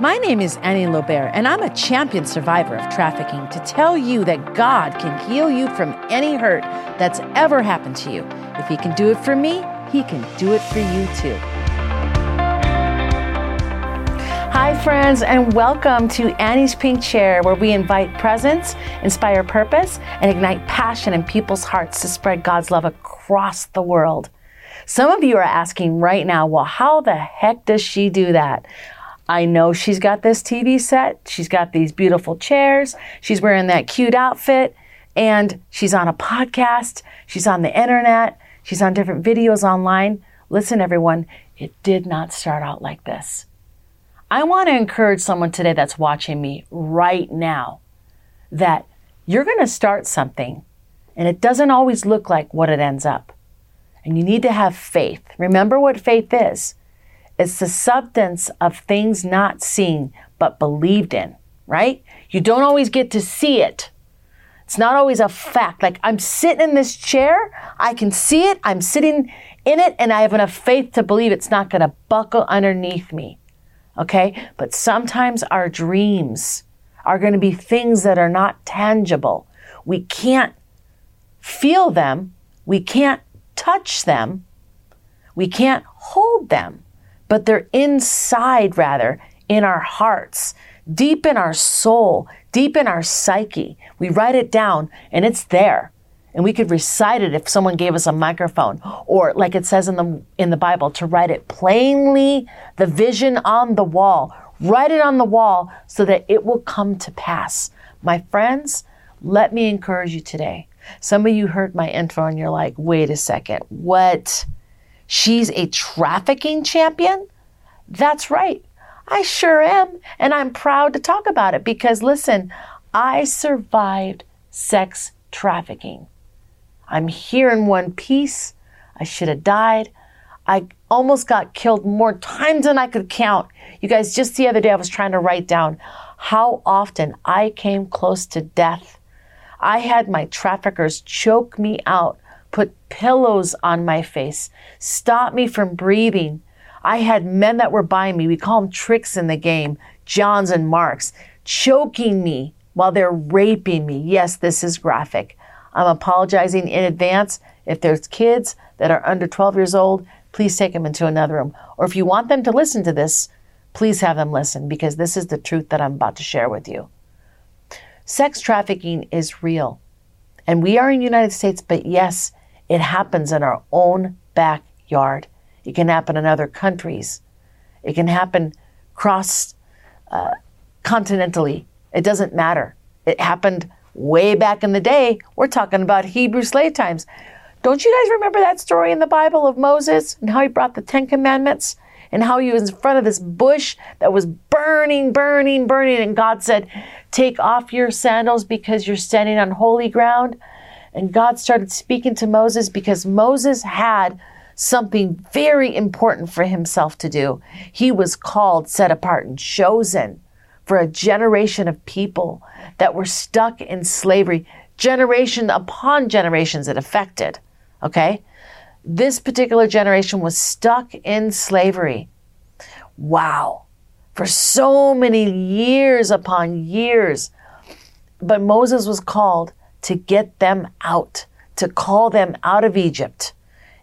My name is Annie Lobert, and I'm a champion survivor of trafficking to tell you that God can heal you from any hurt that's ever happened to you. If He can do it for me, He can do it for you too. Hi, friends, and welcome to Annie's Pink Chair, where we invite presence, inspire purpose, and ignite passion in people's hearts to spread God's love across the world. Some of you are asking right now, well, how the heck does she do that? I know she's got this TV set. She's got these beautiful chairs. She's wearing that cute outfit and she's on a podcast. She's on the internet. She's on different videos online. Listen, everyone, it did not start out like this. I want to encourage someone today that's watching me right now that you're going to start something and it doesn't always look like what it ends up. And you need to have faith. Remember what faith is it's the substance of things not seen but believed in, right? You don't always get to see it. It's not always a fact. Like I'm sitting in this chair, I can see it, I'm sitting in it, and I have enough faith to believe it's not going to buckle underneath me. Okay? But sometimes our dreams are going to be things that are not tangible. We can't feel them, we can't touch them, we can't hold them but they're inside rather in our hearts, deep in our soul, deep in our psyche. We write it down and it's there. And we could recite it if someone gave us a microphone or like it says in the in the Bible to write it plainly, the vision on the wall. Write it on the wall so that it will come to pass. My friends, let me encourage you today. Some of you heard my intro and you're like, wait a second, what? She's a trafficking champion? That's right. I sure am. And I'm proud to talk about it because listen, I survived sex trafficking. I'm here in one piece. I should have died. I almost got killed more times than I could count. You guys, just the other day, I was trying to write down how often I came close to death. I had my traffickers choke me out put pillows on my face, stop me from breathing. I had men that were by me, we call them tricks in the game, Johns and Marks, choking me while they're raping me. Yes, this is graphic. I'm apologizing in advance. If there's kids that are under 12 years old, please take them into another room. Or if you want them to listen to this, please have them listen because this is the truth that I'm about to share with you. Sex trafficking is real. And we are in the United States, but yes, it happens in our own backyard. It can happen in other countries. It can happen cross uh, continentally. It doesn't matter. It happened way back in the day. We're talking about Hebrew slave times. Don't you guys remember that story in the Bible of Moses and how he brought the Ten Commandments and how he was in front of this bush that was burning, burning, burning, and God said, Take off your sandals because you're standing on holy ground? And God started speaking to Moses because Moses had something very important for himself to do. He was called, set apart, and chosen for a generation of people that were stuck in slavery, generation upon generations it affected. Okay? This particular generation was stuck in slavery. Wow. For so many years upon years. But Moses was called to get them out, to call them out of Egypt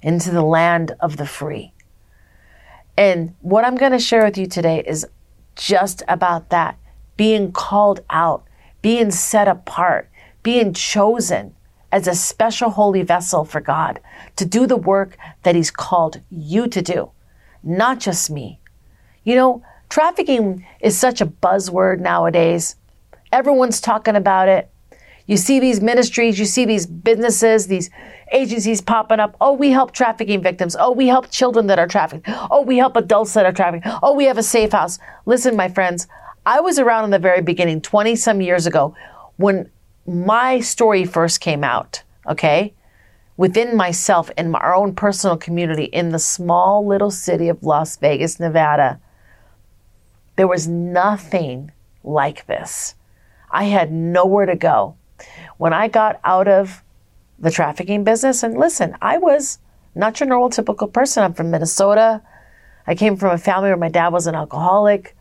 into the land of the free. And what I'm going to share with you today is just about that being called out, being set apart, being chosen as a special holy vessel for God to do the work that He's called you to do, not just me. You know, trafficking is such a buzzword nowadays. Everyone's talking about it. You see these ministries, you see these businesses, these agencies popping up. Oh, we help trafficking victims. Oh, we help children that are trafficked. Oh, we help adults that are trafficked. Oh, we have a safe house. Listen, my friends, I was around in the very beginning, 20 some years ago, when my story first came out, okay? Within myself and my, our own personal community in the small little city of Las Vegas, Nevada, there was nothing like this. I had nowhere to go when I got out of the trafficking business, and listen, I was not your normal typical person. I'm from Minnesota. I came from a family where my dad was an alcoholic.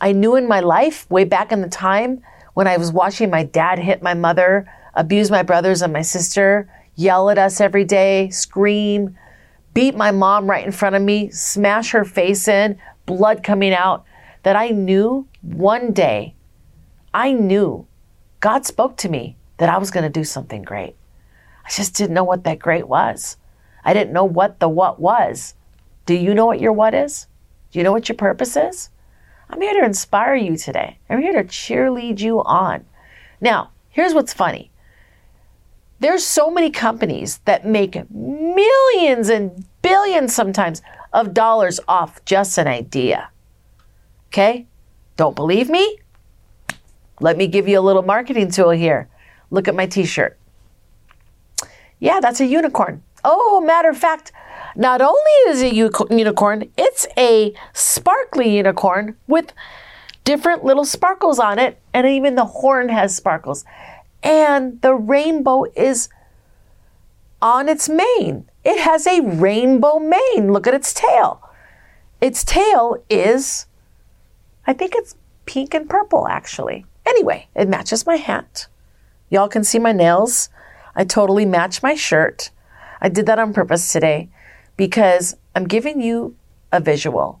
I knew in my life, way back in the time when I was watching my dad hit my mother, abuse my brothers and my sister, yell at us every day, scream, beat my mom right in front of me, smash her face in, blood coming out, that I knew one day, I knew God spoke to me that I was going to do something great. I just didn't know what that great was. I didn't know what the what was. Do you know what your what is? Do you know what your purpose is? I'm here to inspire you today. I'm here to cheerlead you on. Now, here's what's funny. There's so many companies that make millions and billions sometimes of dollars off just an idea. Okay? Don't believe me? Let me give you a little marketing tool here. Look at my t shirt. Yeah, that's a unicorn. Oh, matter of fact, not only is it a unicorn, it's a sparkly unicorn with different little sparkles on it, and even the horn has sparkles. And the rainbow is on its mane. It has a rainbow mane. Look at its tail. Its tail is, I think it's pink and purple actually. Anyway, it matches my hat. Y'all can see my nails. I totally match my shirt. I did that on purpose today because I'm giving you a visual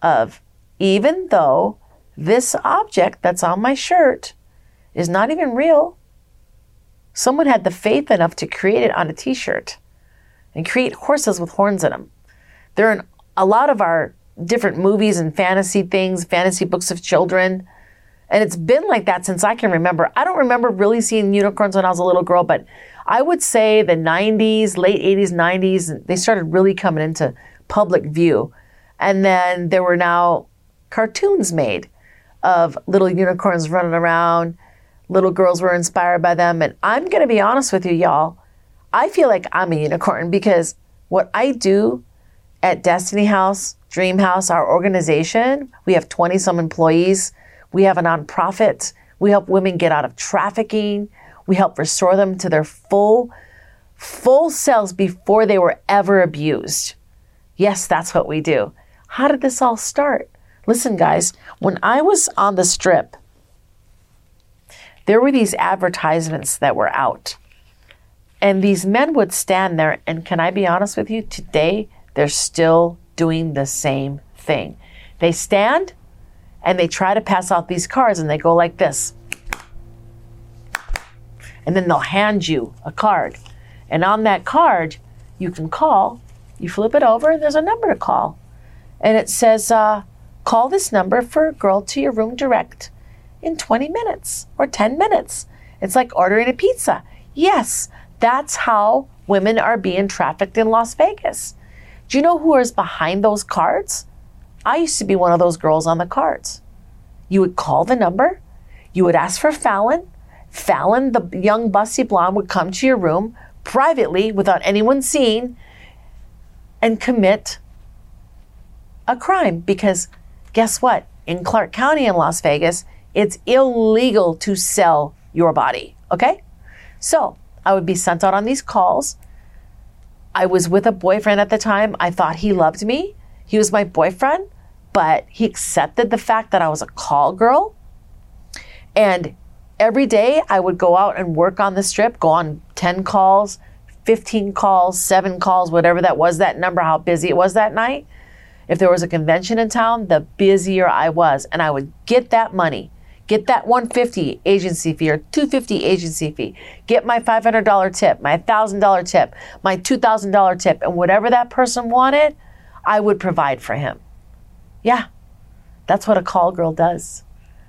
of even though this object that's on my shirt is not even real, someone had the faith enough to create it on a t shirt and create horses with horns in them. They're in a lot of our different movies and fantasy things, fantasy books of children. And it's been like that since I can remember. I don't remember really seeing unicorns when I was a little girl, but I would say the 90s, late 80s, 90s, they started really coming into public view. And then there were now cartoons made of little unicorns running around. Little girls were inspired by them. And I'm going to be honest with you, y'all. I feel like I'm a unicorn because what I do at Destiny House, Dream House, our organization, we have 20 some employees. We have a nonprofit. We help women get out of trafficking. We help restore them to their full, full selves before they were ever abused. Yes, that's what we do. How did this all start? Listen, guys, when I was on the strip, there were these advertisements that were out. And these men would stand there, and can I be honest with you? Today, they're still doing the same thing. They stand and they try to pass out these cards and they go like this. And then they'll hand you a card. And on that card, you can call. You flip it over, and there's a number to call. And it says, uh, call this number for a girl to your room direct in 20 minutes or 10 minutes. It's like ordering a pizza. Yes, that's how women are being trafficked in Las Vegas. Do you know who is behind those cards? I used to be one of those girls on the cards. You would call the number, you would ask for Fallon. Fallon, the young busty blonde, would come to your room privately without anyone seeing and commit a crime. Because guess what? In Clark County in Las Vegas, it's illegal to sell your body. Okay? So I would be sent out on these calls. I was with a boyfriend at the time. I thought he loved me. He was my boyfriend, but he accepted the fact that I was a call girl. And every day I would go out and work on the strip, go on 10 calls, 15 calls, seven calls, whatever that was, that number, how busy it was that night. If there was a convention in town, the busier I was. And I would get that money, get that 150 agency fee or 250 agency fee, get my $500 tip, my $1,000 tip, my $2,000 tip, and whatever that person wanted, I would provide for him. Yeah, that's what a call girl does.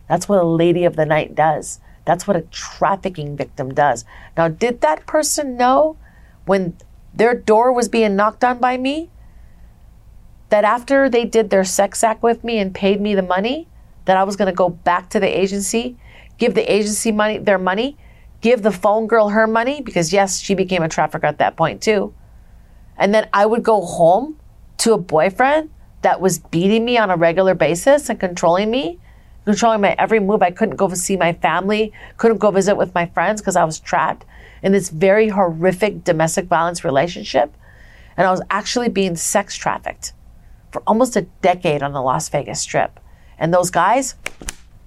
That's what a lady of the night does. That's what a trafficking victim does. Now, did that person know when their door was being knocked on by me that after they did their sex act with me and paid me the money, that I was going to go back to the agency, give the agency money their money, give the phone girl her money because yes, she became a trafficker at that point too. And then I would go home to a boyfriend that was beating me on a regular basis and controlling me, controlling my every move. I couldn't go see my family, couldn't go visit with my friends because I was trapped in this very horrific domestic violence relationship. And I was actually being sex trafficked for almost a decade on the Las Vegas Strip. And those guys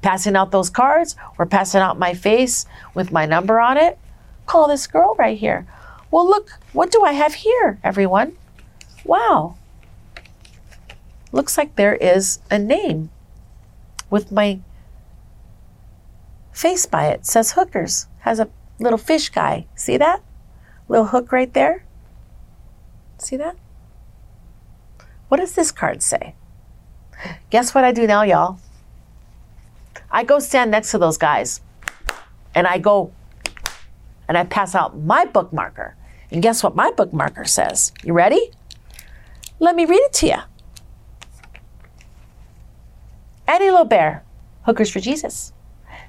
passing out those cards or passing out my face with my number on it, call this girl right here. Well, look, what do I have here, everyone? Wow. Looks like there is a name with my face by it. it says hookers. Has a little fish guy. See that? Little hook right there. See that? What does this card say? Guess what I do now, y'all? I go stand next to those guys and I go and I pass out my bookmarker. And guess what my bookmarker says? You ready? Let me read it to you. Annie Lobert, Hookers for Jesus,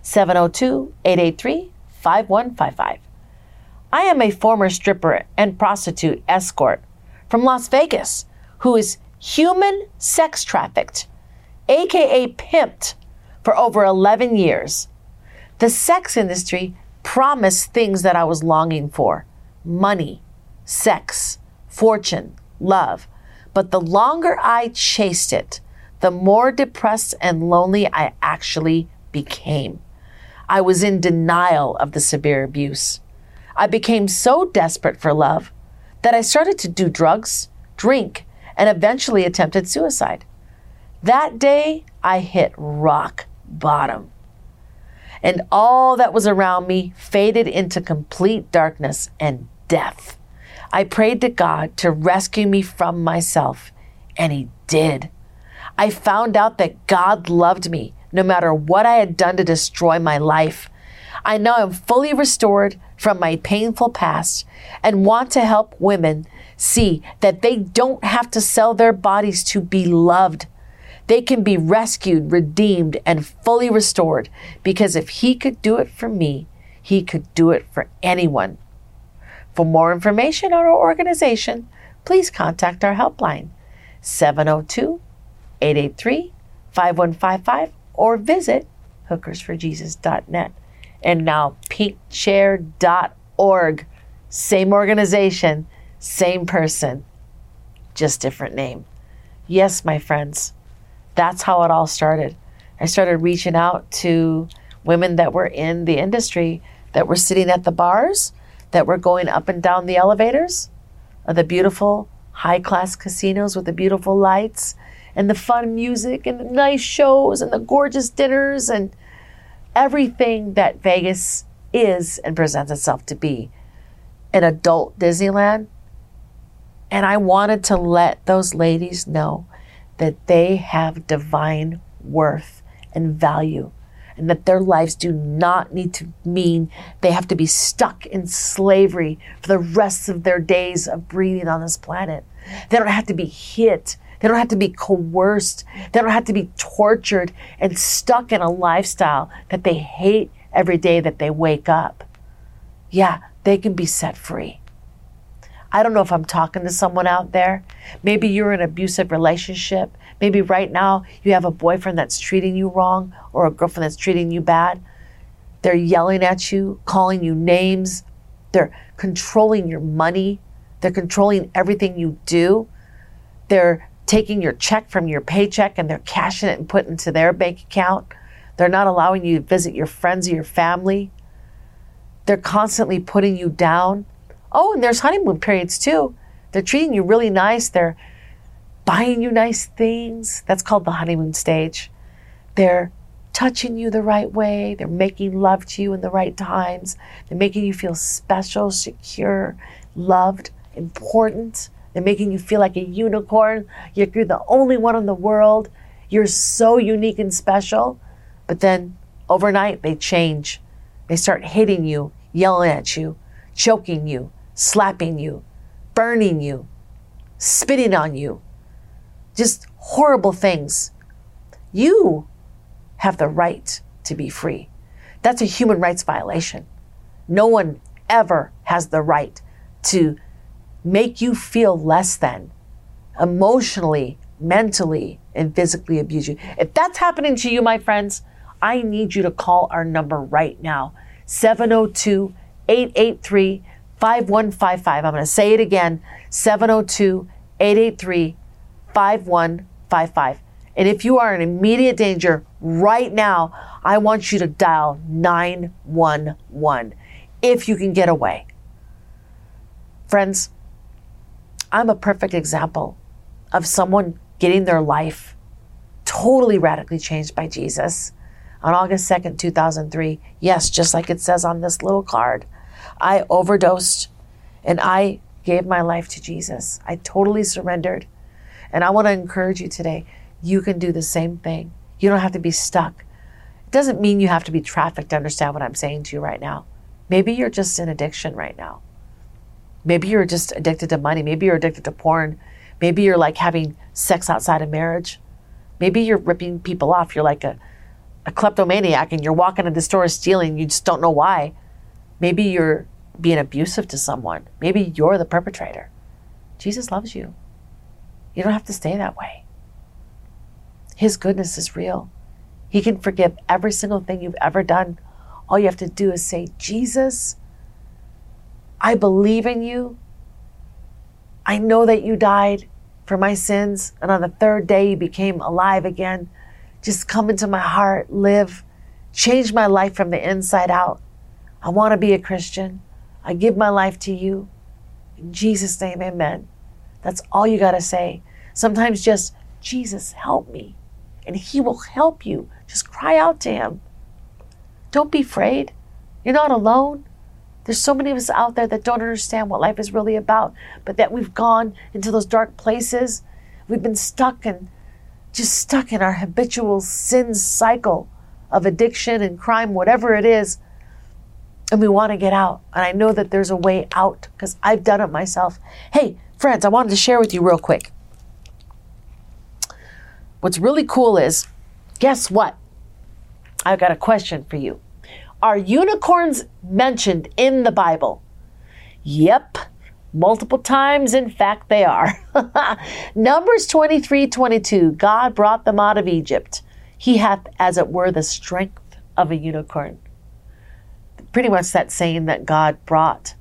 702 883 5155. I am a former stripper and prostitute escort from Las Vegas who is human sex trafficked, aka pimped, for over 11 years. The sex industry promised things that I was longing for money, sex, fortune, love. But the longer I chased it, the more depressed and lonely I actually became. I was in denial of the severe abuse. I became so desperate for love that I started to do drugs, drink, and eventually attempted suicide. That day, I hit rock bottom. And all that was around me faded into complete darkness and death. I prayed to God to rescue me from myself, and He did. I found out that God loved me no matter what I had done to destroy my life. I now am fully restored from my painful past and want to help women see that they don't have to sell their bodies to be loved. They can be rescued, redeemed, and fully restored because if He could do it for me, He could do it for anyone. For more information on our organization, please contact our helpline 702 883 5155 or visit hookersforjesus.net. And now pinkchair.org. Same organization, same person, just different name. Yes, my friends, that's how it all started. I started reaching out to women that were in the industry that were sitting at the bars, that were going up and down the elevators of the beautiful high class casinos with the beautiful lights and the fun music and the nice shows and the gorgeous dinners and everything that Vegas is and presents itself to be an adult Disneyland. And I wanted to let those ladies know that they have divine worth and value and that their lives do not need to mean they have to be stuck in slavery for the rest of their days of breathing on this planet. They don't have to be hit they don't have to be coerced. They don't have to be tortured and stuck in a lifestyle that they hate every day that they wake up. Yeah, they can be set free. I don't know if I'm talking to someone out there. Maybe you're in an abusive relationship. Maybe right now you have a boyfriend that's treating you wrong or a girlfriend that's treating you bad. They're yelling at you, calling you names. They're controlling your money. They're controlling everything you do. They're taking your check from your paycheck and they're cashing it and putting it into their bank account. They're not allowing you to visit your friends or your family. They're constantly putting you down. Oh, and there's honeymoon periods too. They're treating you really nice. They're buying you nice things. That's called the honeymoon stage. They're touching you the right way. They're making love to you in the right times. They're making you feel special, secure, loved, important. They're making you feel like a unicorn. You're, you're the only one in the world. You're so unique and special. But then overnight, they change. They start hitting you, yelling at you, choking you, slapping you, burning you, spitting on you. Just horrible things. You have the right to be free. That's a human rights violation. No one ever has the right to make you feel less than emotionally, mentally, and physically abuse you. If that's happening to you, my friends, I need you to call our number right now 702 883 5155. I'm going to say it again 702 883 5155. And if you are in immediate danger right now, I want you to dial 911 if you can get away. Friends, I'm a perfect example of someone getting their life totally radically changed by Jesus on August 2nd, 2003. Yes, just like it says on this little card. I overdosed and I gave my life to Jesus. I totally surrendered. And I want to encourage you today you can do the same thing. You don't have to be stuck. It doesn't mean you have to be trafficked to understand what I'm saying to you right now. Maybe you're just in addiction right now. Maybe you're just addicted to money. Maybe you're addicted to porn. Maybe you're like having sex outside of marriage. Maybe you're ripping people off. You're like a, a kleptomaniac and you're walking into the store stealing. You just don't know why. Maybe you're being abusive to someone. Maybe you're the perpetrator. Jesus loves you. You don't have to stay that way. His goodness is real. He can forgive every single thing you've ever done. All you have to do is say, Jesus, I believe in you. I know that you died for my sins, and on the third day you became alive again. Just come into my heart, live, change my life from the inside out. I want to be a Christian. I give my life to you. In Jesus' name, amen. That's all you got to say. Sometimes just, Jesus, help me and He will help you. Just cry out to Him. Don't be afraid. You're not alone. There's so many of us out there that don't understand what life is really about, but that we've gone into those dark places. We've been stuck and just stuck in our habitual sin cycle of addiction and crime, whatever it is. And we want to get out. And I know that there's a way out because I've done it myself. Hey, friends, I wanted to share with you real quick. What's really cool is, guess what? I've got a question for you. Are unicorns mentioned in the Bible? Yep, multiple times. In fact, they are. Numbers 23 22. God brought them out of Egypt. He hath, as it were, the strength of a unicorn. Pretty much that saying that God brought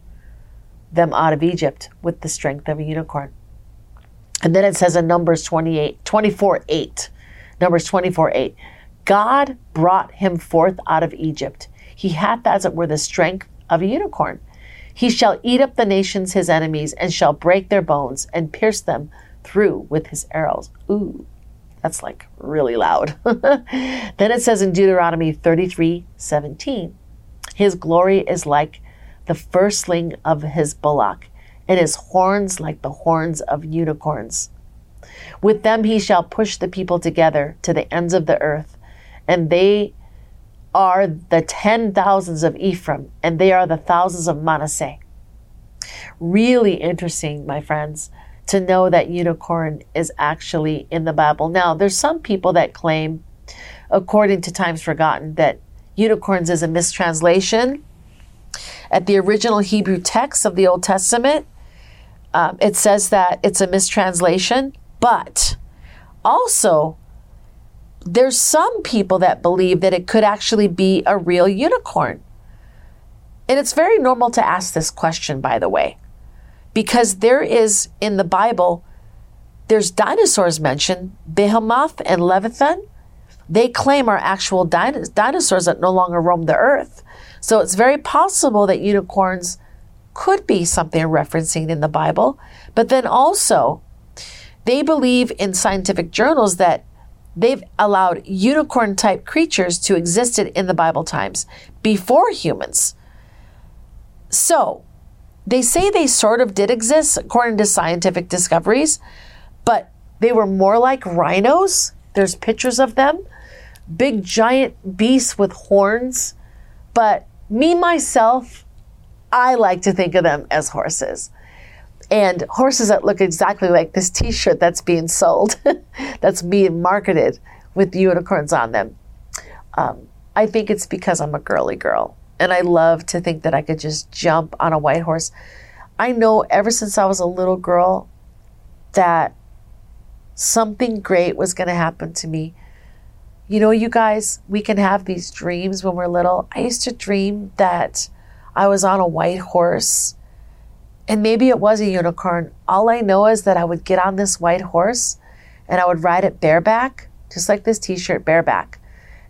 them out of Egypt with the strength of a unicorn. And then it says in Numbers 28, 24 8, Numbers 24 8, God brought him forth out of Egypt. He hath, as it were, the strength of a unicorn. He shall eat up the nations his enemies, and shall break their bones, and pierce them through with his arrows. Ooh, that's like really loud. then it says in Deuteronomy 33 17, His glory is like the firstling of his bullock and his horns like the horns of unicorns. With them he shall push the people together to the ends of the earth, and they are the ten thousands of Ephraim, and they are the thousands of Manasseh. Really interesting, my friends, to know that unicorn is actually in the Bible. Now, there's some people that claim, according to Times Forgotten, that unicorns is a mistranslation. At the original Hebrew text of the Old Testament, um, it says that it's a mistranslation, but also there's some people that believe that it could actually be a real unicorn. And it's very normal to ask this question, by the way, because there is in the Bible, there's dinosaurs mentioned, Behemoth and Leviathan. They claim are actual dinosaurs that no longer roam the earth. So it's very possible that unicorns could be something referencing in the Bible, but then also they believe in scientific journals that they've allowed unicorn type creatures to exist in the Bible times before humans. So they say they sort of did exist according to scientific discoveries, but they were more like rhinos. There's pictures of them, big giant beasts with horns. But me, myself, I like to think of them as horses. And horses that look exactly like this t shirt that's being sold, that's being marketed with unicorns on them. Um, I think it's because I'm a girly girl and I love to think that I could just jump on a white horse. I know ever since I was a little girl that something great was going to happen to me. You know, you guys, we can have these dreams when we're little. I used to dream that I was on a white horse. And maybe it was a unicorn. All I know is that I would get on this white horse and I would ride it bareback just like this t shirt, bareback.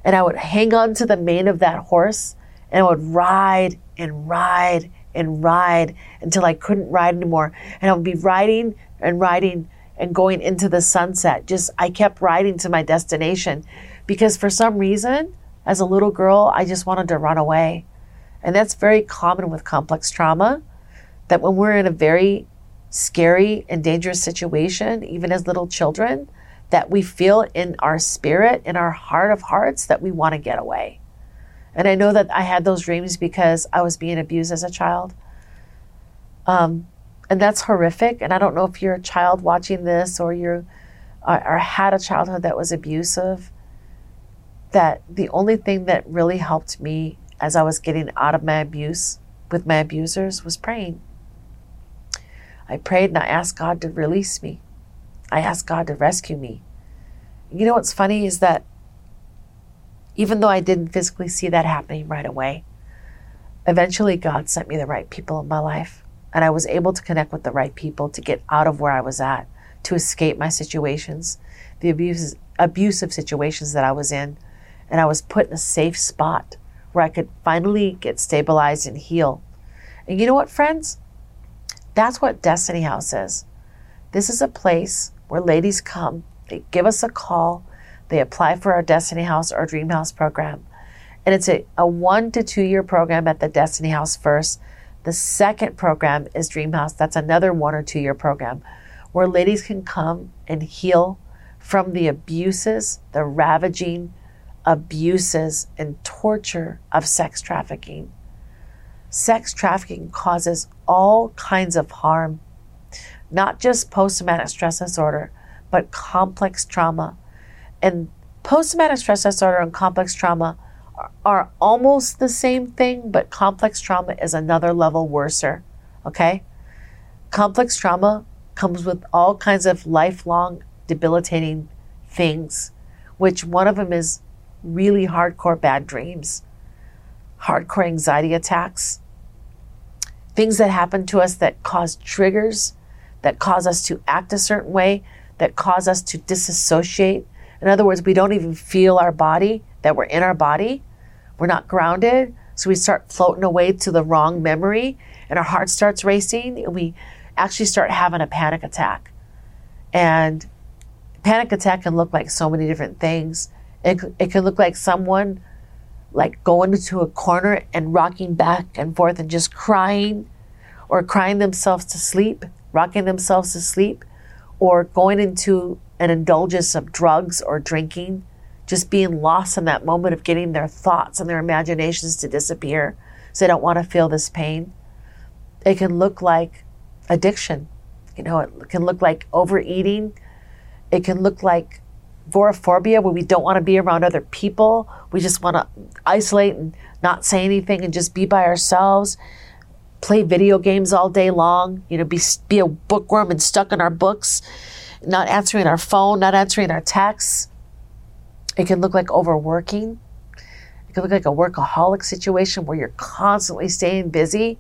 And I would hang on to the mane of that horse and I would ride and ride and ride until I couldn't ride anymore. And I would be riding and riding and going into the sunset. Just, I kept riding to my destination because for some reason, as a little girl, I just wanted to run away. And that's very common with complex trauma that when we're in a very scary and dangerous situation, even as little children, that we feel in our spirit, in our heart of hearts, that we want to get away. And I know that I had those dreams because I was being abused as a child. Um, and that's horrific. And I don't know if you're a child watching this or you or had a childhood that was abusive. That the only thing that really helped me as I was getting out of my abuse with my abusers was praying. I prayed and I asked God to release me. I asked God to rescue me. You know what's funny is that even though I didn't physically see that happening right away, eventually God sent me the right people in my life. And I was able to connect with the right people to get out of where I was at, to escape my situations, the abuses, abusive situations that I was in. And I was put in a safe spot where I could finally get stabilized and heal. And you know what, friends? That's what Destiny House is. This is a place where ladies come, they give us a call, they apply for our Destiny House or Dream House program. And it's a, a one to two year program at the Destiny House first. The second program is Dream House. That's another one or two year program where ladies can come and heal from the abuses, the ravaging abuses, and torture of sex trafficking. Sex trafficking causes all kinds of harm not just post traumatic stress disorder, but complex trauma. And post traumatic stress disorder and complex trauma are, are, almost the same thing, but complex trauma is another level worser. Okay? Complex trauma comes with all kinds of lifelong debilitating things, which one of them is really hardcore bad dreams, hardcore anxiety attacks, things that happen to us that cause triggers that cause us to act a certain way, that cause us to disassociate. In other words, we don't even feel our body, that we're in our body. We're not grounded. So we start floating away to the wrong memory and our heart starts racing and we actually start having a panic attack. And panic attack can look like so many different things. It, it can look like someone like going into a corner and rocking back and forth and just crying or crying themselves to sleep rocking themselves to sleep, or going into an indulgence of drugs or drinking, just being lost in that moment of getting their thoughts and their imaginations to disappear so they don't want to feel this pain. It can look like addiction. You know, it can look like overeating. It can look like agoraphobia, where we don't want to be around other people. We just want to isolate and not say anything and just be by ourselves play video games all day long, you know, be, be a bookworm and stuck in our books, not answering our phone, not answering our texts. It can look like overworking. It can look like a workaholic situation where you're constantly staying busy,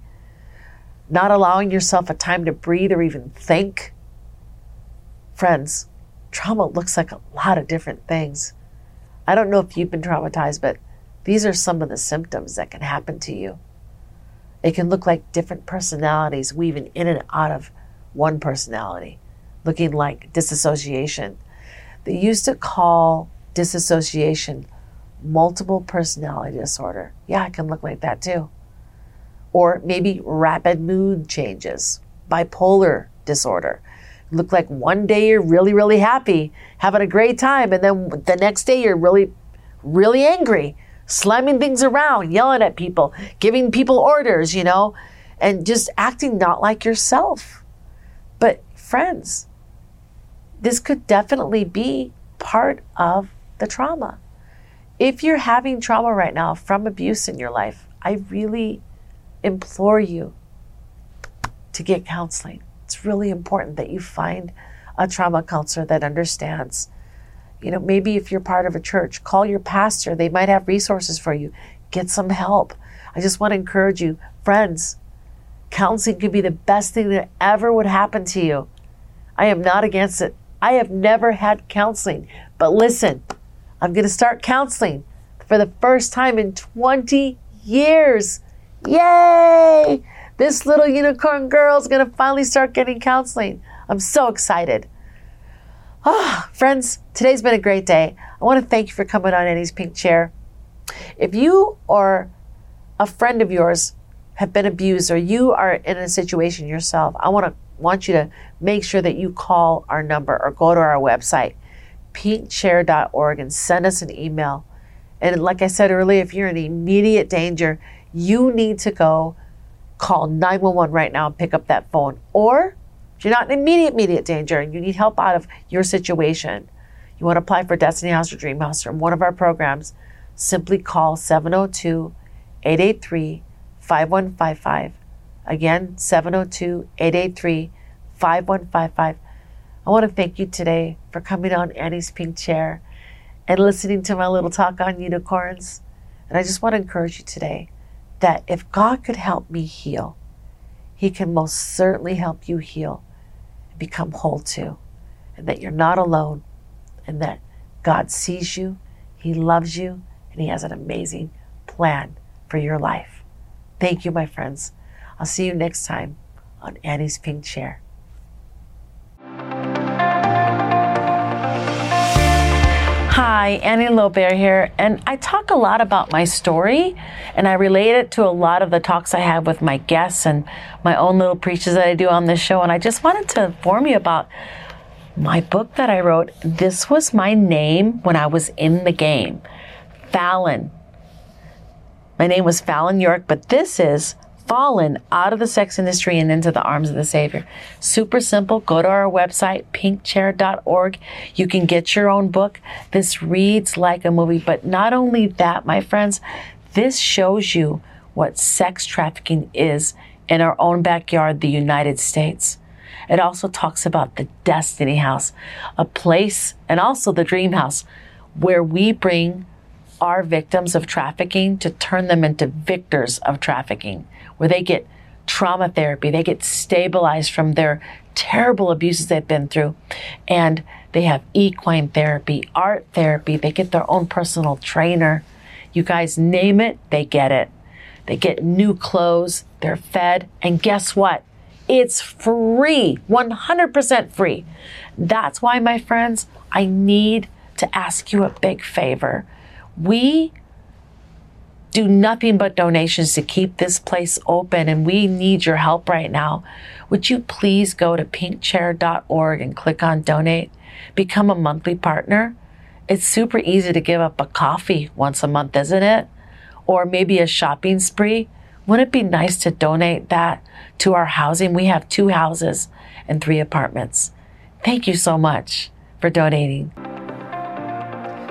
not allowing yourself a time to breathe or even think. Friends, trauma looks like a lot of different things. I don't know if you've been traumatized, but these are some of the symptoms that can happen to you. It can look like different personalities weaving in and out of one personality, looking like disassociation. They used to call disassociation multiple personality disorder. Yeah, it can look like that too. Or maybe rapid mood changes, bipolar disorder. Look like one day you're really, really happy, having a great time, and then the next day you're really, really angry slamming things around, yelling at people, giving people orders, you know, and just acting not like yourself. But, friends, this could definitely be part of the trauma. If you're having trauma right now from abuse in your life, I really implore you to get counseling. It's really important that you find a trauma counselor that understands you know, maybe if you're part of a church, call your pastor. They might have resources for you. Get some help. I just want to encourage you, friends, counseling could be the best thing that ever would happen to you. I am not against it. I have never had counseling, But listen, I'm going to start counseling for the first time in 20 years. Yay! This little unicorn girl is going to finally start getting counseling. I'm so excited. Oh, friends, today's been a great day. I want to thank you for coming on Annie's Pink Chair. If you or a friend of yours have been abused or you are in a situation yourself, I want to want you to make sure that you call our number or go to our website, pinkchair.org, and send us an email. And like I said earlier, if you're in immediate danger, you need to go call 911 right now and pick up that phone. Or if you're not in immediate, immediate danger and you need help out of your situation, you want to apply for Destiny House or Dream House or one of our programs, simply call 702 883 5155. Again, 702 883 5155. I want to thank you today for coming on Annie's Pink Chair and listening to my little talk on unicorns. And I just want to encourage you today that if God could help me heal, He can most certainly help you heal and become whole too. And that you're not alone and that God sees you, He loves you, and He has an amazing plan for your life. Thank you, my friends. I'll see you next time on Annie's Pink Chair. Hi, Annie Lobert here, and I talk a lot about my story and I relate it to a lot of the talks I have with my guests and my own little preaches that I do on this show. And I just wanted to inform you about my book that I wrote. This was my name when I was in the game Fallon. My name was Fallon York, but this is fallen out of the sex industry and into the arms of the Savior. Super simple. Go to our website, pinkchair.org. You can get your own book. This reads like a movie, but not only that, my friends, this shows you what sex trafficking is in our own backyard, the United States. It also talks about the Destiny House, a place, and also the Dream House, where we bring our victims of trafficking to turn them into victors of trafficking, where they get trauma therapy, they get stabilized from their terrible abuses they've been through, and they have equine therapy, art therapy, they get their own personal trainer. You guys name it, they get it. They get new clothes, they're fed, and guess what? It's free, 100% free. That's why, my friends, I need to ask you a big favor. We do nothing but donations to keep this place open, and we need your help right now. Would you please go to pinkchair.org and click on donate? Become a monthly partner. It's super easy to give up a coffee once a month, isn't it? Or maybe a shopping spree. Wouldn't it be nice to donate that to our housing? We have two houses and three apartments. Thank you so much for donating.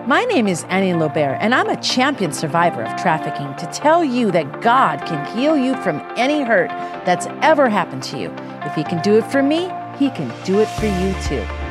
My name is Annie Lobert, and I'm a champion survivor of trafficking to tell you that God can heal you from any hurt that's ever happened to you. If He can do it for me, He can do it for you too.